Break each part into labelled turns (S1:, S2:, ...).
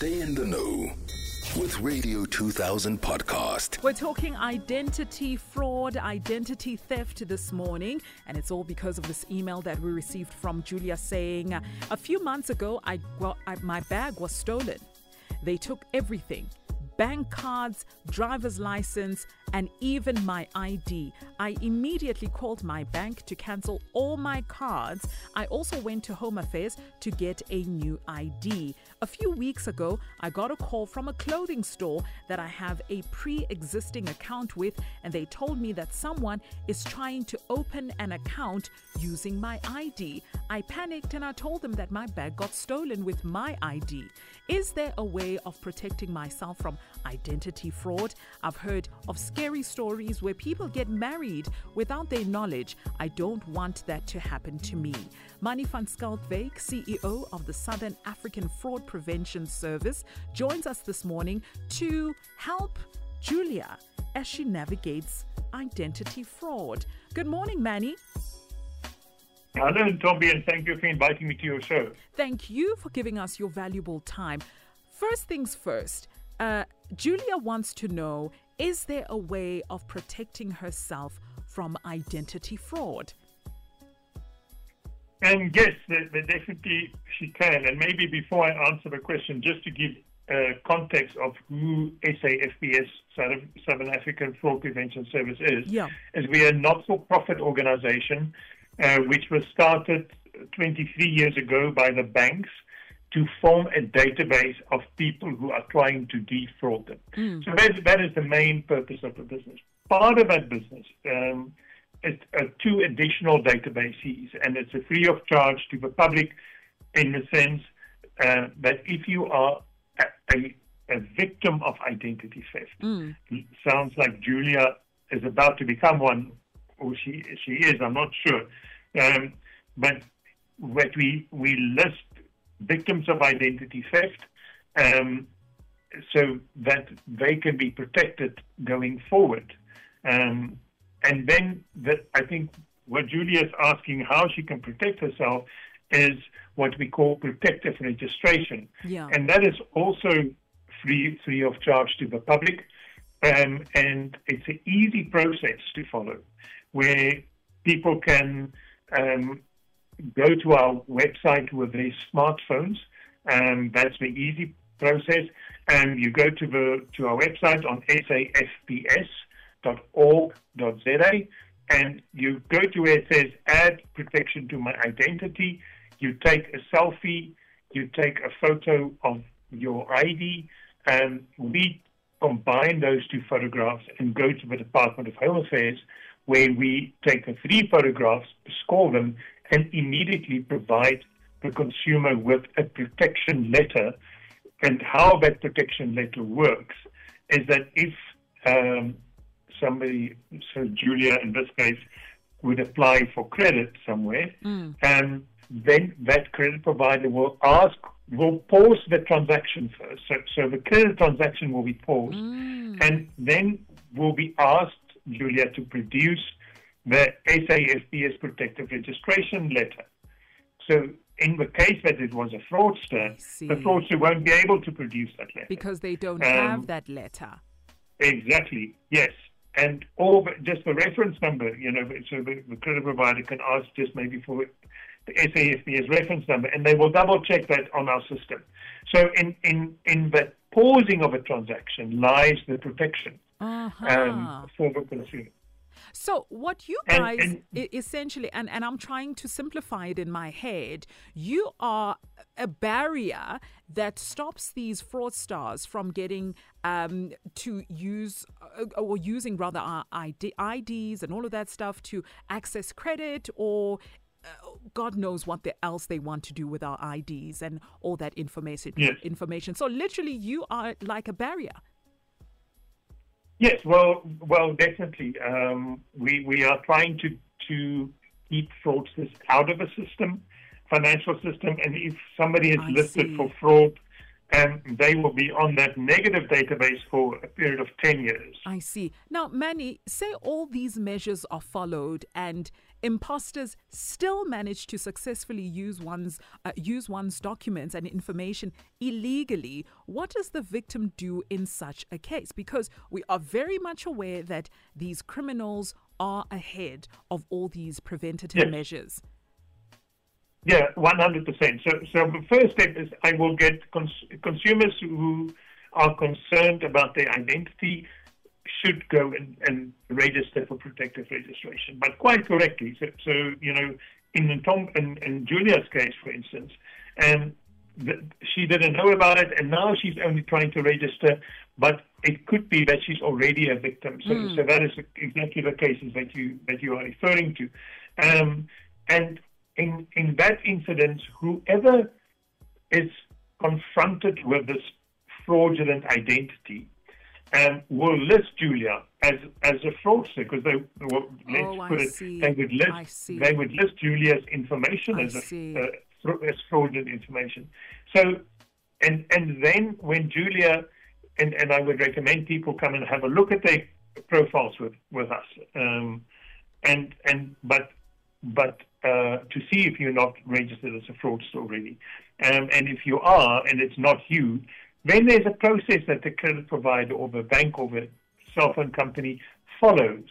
S1: Stay in the know with Radio 2000 podcast.
S2: We're talking identity fraud, identity theft this morning, and it's all because of this email that we received from Julia saying, A few months ago, I, well, I, my bag was stolen. They took everything bank cards, driver's license, and even my ID. I immediately called my bank to cancel all my cards. I also went to Home Affairs to get a new ID. A few weeks ago, I got a call from a clothing store that I have a pre existing account with, and they told me that someone is trying to open an account using my ID. I panicked and I told them that my bag got stolen with my ID. Is there a way of protecting myself from identity fraud? I've heard of scary stories where people get married without their knowledge. I don't want that to happen to me. Mani van Schalkwyk, CEO of the Southern African Fraud Prevention Service, joins us this morning to help Julia as she navigates identity fraud. Good morning, Manny.
S3: Hello, Ntombi, and thank you for inviting me to your show.
S2: Thank you for giving us your valuable time. First things first, uh, Julia wants to know is there a way of protecting herself from identity fraud?
S3: And yes, definitely she can. And maybe before I answer the question, just to give uh, context of who SAFPS, Southern African Fraud Prevention Service, is,
S2: yeah.
S3: is we are a not-for-profit organization uh, which was started 23 years ago by the banks to form a database of people who are trying to defraud them. Mm. So that, that is the main purpose of the business. Part of that business um, is uh, two additional databases, and it's a free of charge to the public in the sense uh, that if you are a, a, a victim of identity theft, mm. sounds like Julia is about to become one, or she she is. I'm not sure, um, but what we we list victims of identity theft um, so that they can be protected going forward. Um, and then the, I think what Julia is asking how she can protect herself is what we call protective registration.
S2: Yeah.
S3: And that is also free, free of charge to the public. Um, and it's an easy process to follow where people can um, go to our website with their smartphones. and that's the easy process. And you go to the to our website on safps.org.za and you go to where it says add protection to my identity. You take a selfie, you take a photo of your ID, and we combine those two photographs and go to the Department of Home Affairs where we take the three photographs, score them, and immediately provide the consumer with a protection letter. And how that protection letter works is that if um, somebody, so Julia in this case, would apply for credit somewhere, mm. and then that credit provider will ask, will pause the transaction first. So, so the credit transaction will be paused, mm. and then will be asked Julia to produce the SAFPS protective registration letter. So in the case that it was a fraudster, the fraudster won't be able to produce that letter.
S2: Because they don't um, have that letter.
S3: Exactly, yes. And all the, just the reference number, you know, so the, the credit provider can ask just maybe for the SAFPS reference number, and they will double check that on our system. So in, in, in the pausing of a transaction lies the protection
S2: uh-huh.
S3: um, for the consumer.
S2: So, what you guys and, and, essentially, and, and I'm trying to simplify it in my head, you are a barrier that stops these fraudsters from getting um, to use uh, or using rather our ID, IDs and all of that stuff to access credit or uh, God knows what the, else they want to do with our IDs and all that information.
S3: Yes.
S2: Information. So literally, you are like a barrier.
S3: Yes, well, well, definitely. Um, we we are trying to to keep fraudsters out of the system, financial system, and if somebody is I listed see. for fraud, and they will be on that negative database for a period of 10 years.
S2: I see. Now, Manny, say all these measures are followed and imposters still manage to successfully use one's uh, use one's documents and information illegally. What does the victim do in such a case? Because we are very much aware that these criminals are ahead of all these preventative
S3: Yes.
S2: measures.
S3: Yeah, one hundred percent. So, so the first step is I will get cons- consumers who are concerned about their identity should go and, and register for protective registration, but quite correctly. So, so you know, in Tom in, in Julia's case, for instance, and the, she didn't know about it, and now she's only trying to register, but it could be that she's already a victim. So, so that is exactly the cases that you that you are referring to, um, and in in that incident, whoever is confronted with this fraudulent identity um, will list Julia as as a fraudster because they well, let's
S2: Oh, I
S3: it
S2: see.
S3: they would list they would list Julia's information
S2: I
S3: as a uh, as fraudulent information. So and and then when Julia and, and I would recommend people come and have a look at their profiles with with us um, and and but but uh, to see if you're not registered as a fraudster already. Um, and if you are, and it's not you, then there's a process that the credit provider or the bank or the cell phone company follows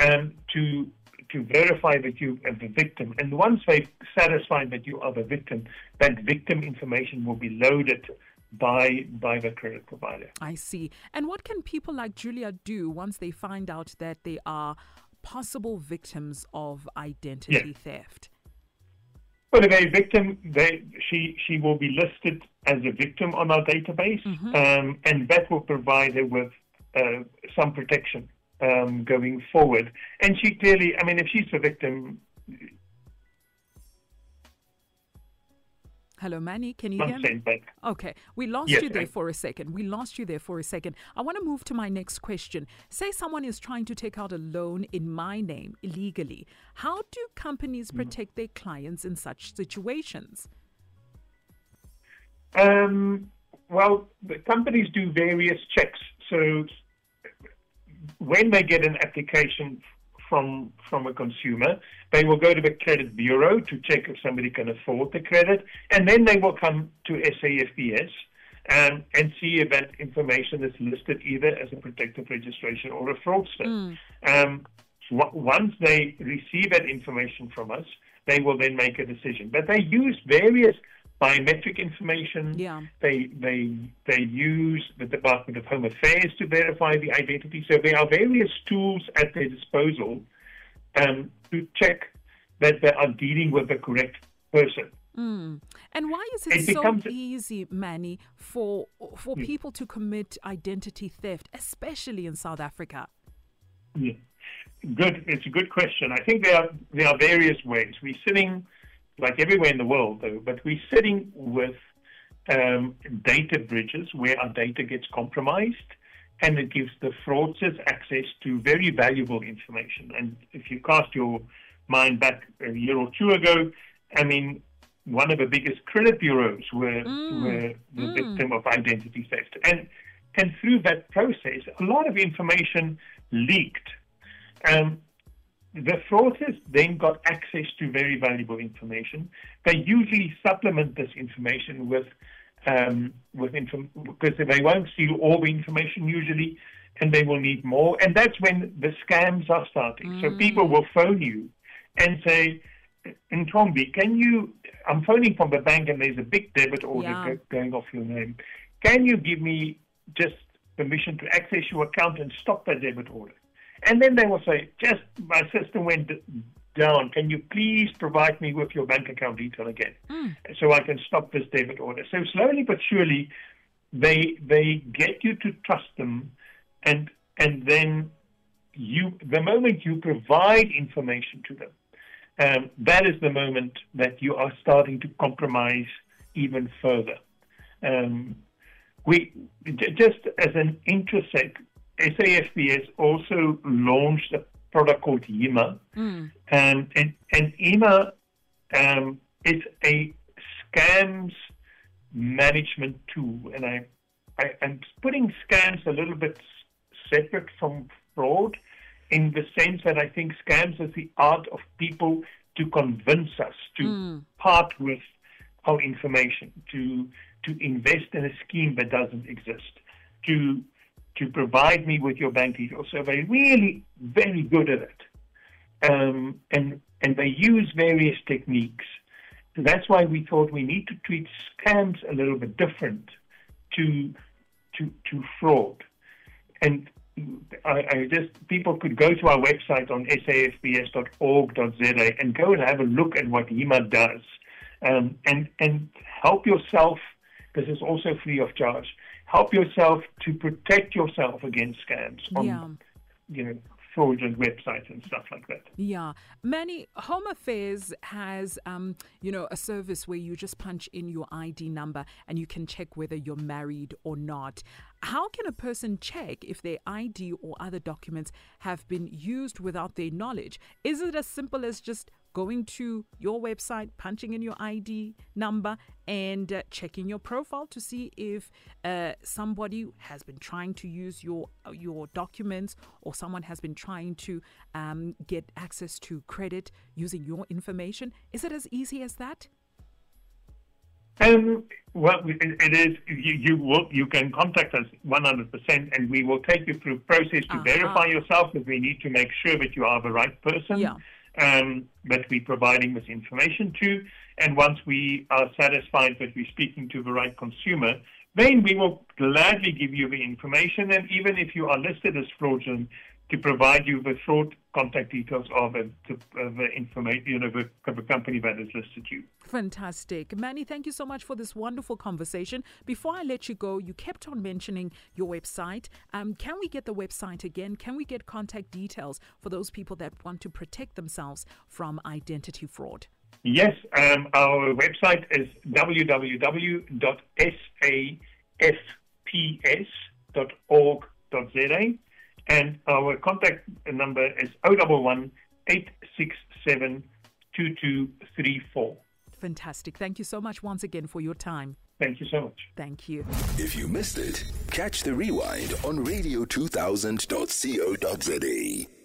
S3: um, to to verify that you are the victim. And once they've satisfied that you are the victim, that victim information will be loaded by by the credit provider.
S2: I see. And what can people like Julia do once they find out that they are possible victims of identity theft?
S3: Well, if a victim, they, she she will be listed as a victim on our database, um, and that will provide her with uh, some protection um, going forward. And she clearly, I mean, if she's a victim,
S2: Hello, Manny. Can you hear me?
S3: back.
S2: Okay, we lost
S3: Yes,
S2: you there for a second. We lost you there for a second. I want to move to my next question. Say someone is trying to take out a loan in my name illegally. How do companies
S3: Mm.
S2: protect their clients in such situations?
S3: Um, well, the companies do various checks. So when they get an application from from a consumer, they will go to the credit bureau to check if somebody can afford the credit, and then they will come to SAFPS um, and see if that information is listed either as a protective registration or a fraudster. Um, once they receive that information from us, they will then make a decision. But they use various biometric information.
S2: Yeah.
S3: They they they use the Department of Home Affairs to verify the identity. So there are various tools at their disposal um, to check that they are dealing with the correct person.
S2: And why is it,
S3: It
S2: so easy, Manny, for for people to commit identity theft, especially in South Africa?
S3: Yeah. Good. It's a good question. I think there are there are various ways. We're sitting, like everywhere in the world, though, but we're sitting with um, data breaches where our data gets compromised, and it gives the fraudsters access to very valuable information. And if you cast your mind back a year or two ago, I mean, one of the biggest credit bureaus were were the victim of identity theft, and and through that process, a lot of information leaked. Um, the fraudsters then got access to very valuable information. They usually supplement this information with um, with inform- because they won't steal all the information usually, and they will need more. And that's when the scams are starting. So people will phone you and say, "Ntombi, can you? I'm phoning from the bank, and there's a big debit order
S2: Yeah.
S3: go- going off your name. Can you give me just permission to access your account and stop that debit order?" And then they will say, just my system went down. Can you please provide me with your bank account detail again so I can stop this debit order? So slowly but surely, they they get you to trust them, and and then you the moment you provide information to them, um, that is the moment that you are starting to compromise even further. Um, we j- just as an intersect, SAFPS also launched a product called YIMA, um, and and YIMA um, is a scams management tool, and I, I I'm putting scams a little bit separate from fraud in the sense that I think scams is the art of people to convince us to
S2: Mm.
S3: part with our information, to to invest in a scheme that doesn't exist, to to provide me with your bank details. So they're really very good at it, um, and and they use various techniques. That's why we thought we need to treat scams a little bit different to to to fraud. And I, I just people could go to our website on safps.org.za and go and have a look at what HEMA does, um, and and help yourself. This is also free of charge. Help yourself to protect yourself against scams on
S2: Yeah.
S3: you know fraudulent websites and stuff like that.
S2: Yeah. Manny, Home Affairs has, um, you know, a service where you just punch in your ID number and you can check whether you're married or not. How can a person check if their ID or other documents have been used without their knowledge? Is it as simple as just going to your website, punching in your ID number, and uh, checking your profile to see if uh, somebody has been trying to use your your documents or someone has been trying to um, get access to credit using your information? Is it as easy as that?
S3: Um, well, it, is. You, you will. You can contact us 100%, and we will take you through a process to
S2: Uh-huh.
S3: verify yourself. But we need to make sure that you are the right person.
S2: Yeah.
S3: Um, that we're providing this information to, and once we are satisfied that we're speaking to the right consumer, then we will gladly give you the information. And even if you are listed as fraudulent, to provide you with fraud contact details of the, of the information, you know, the, of the company that has listed you.
S2: Fantastic. Manny, thank you so much for this wonderful conversation. Before I let you go, you kept on mentioning your website. Um, can we get the website again? Can we get contact details for those people that want to protect themselves from identity fraud?
S3: Yes, um, our website is www.safps.org.za and our contact number is 011 867 2234.
S2: Fantastic. Thank you so much once again for your time.
S3: Thank you so much.
S2: Thank you.
S1: If you missed it, catch the rewind on radio2000.co.za.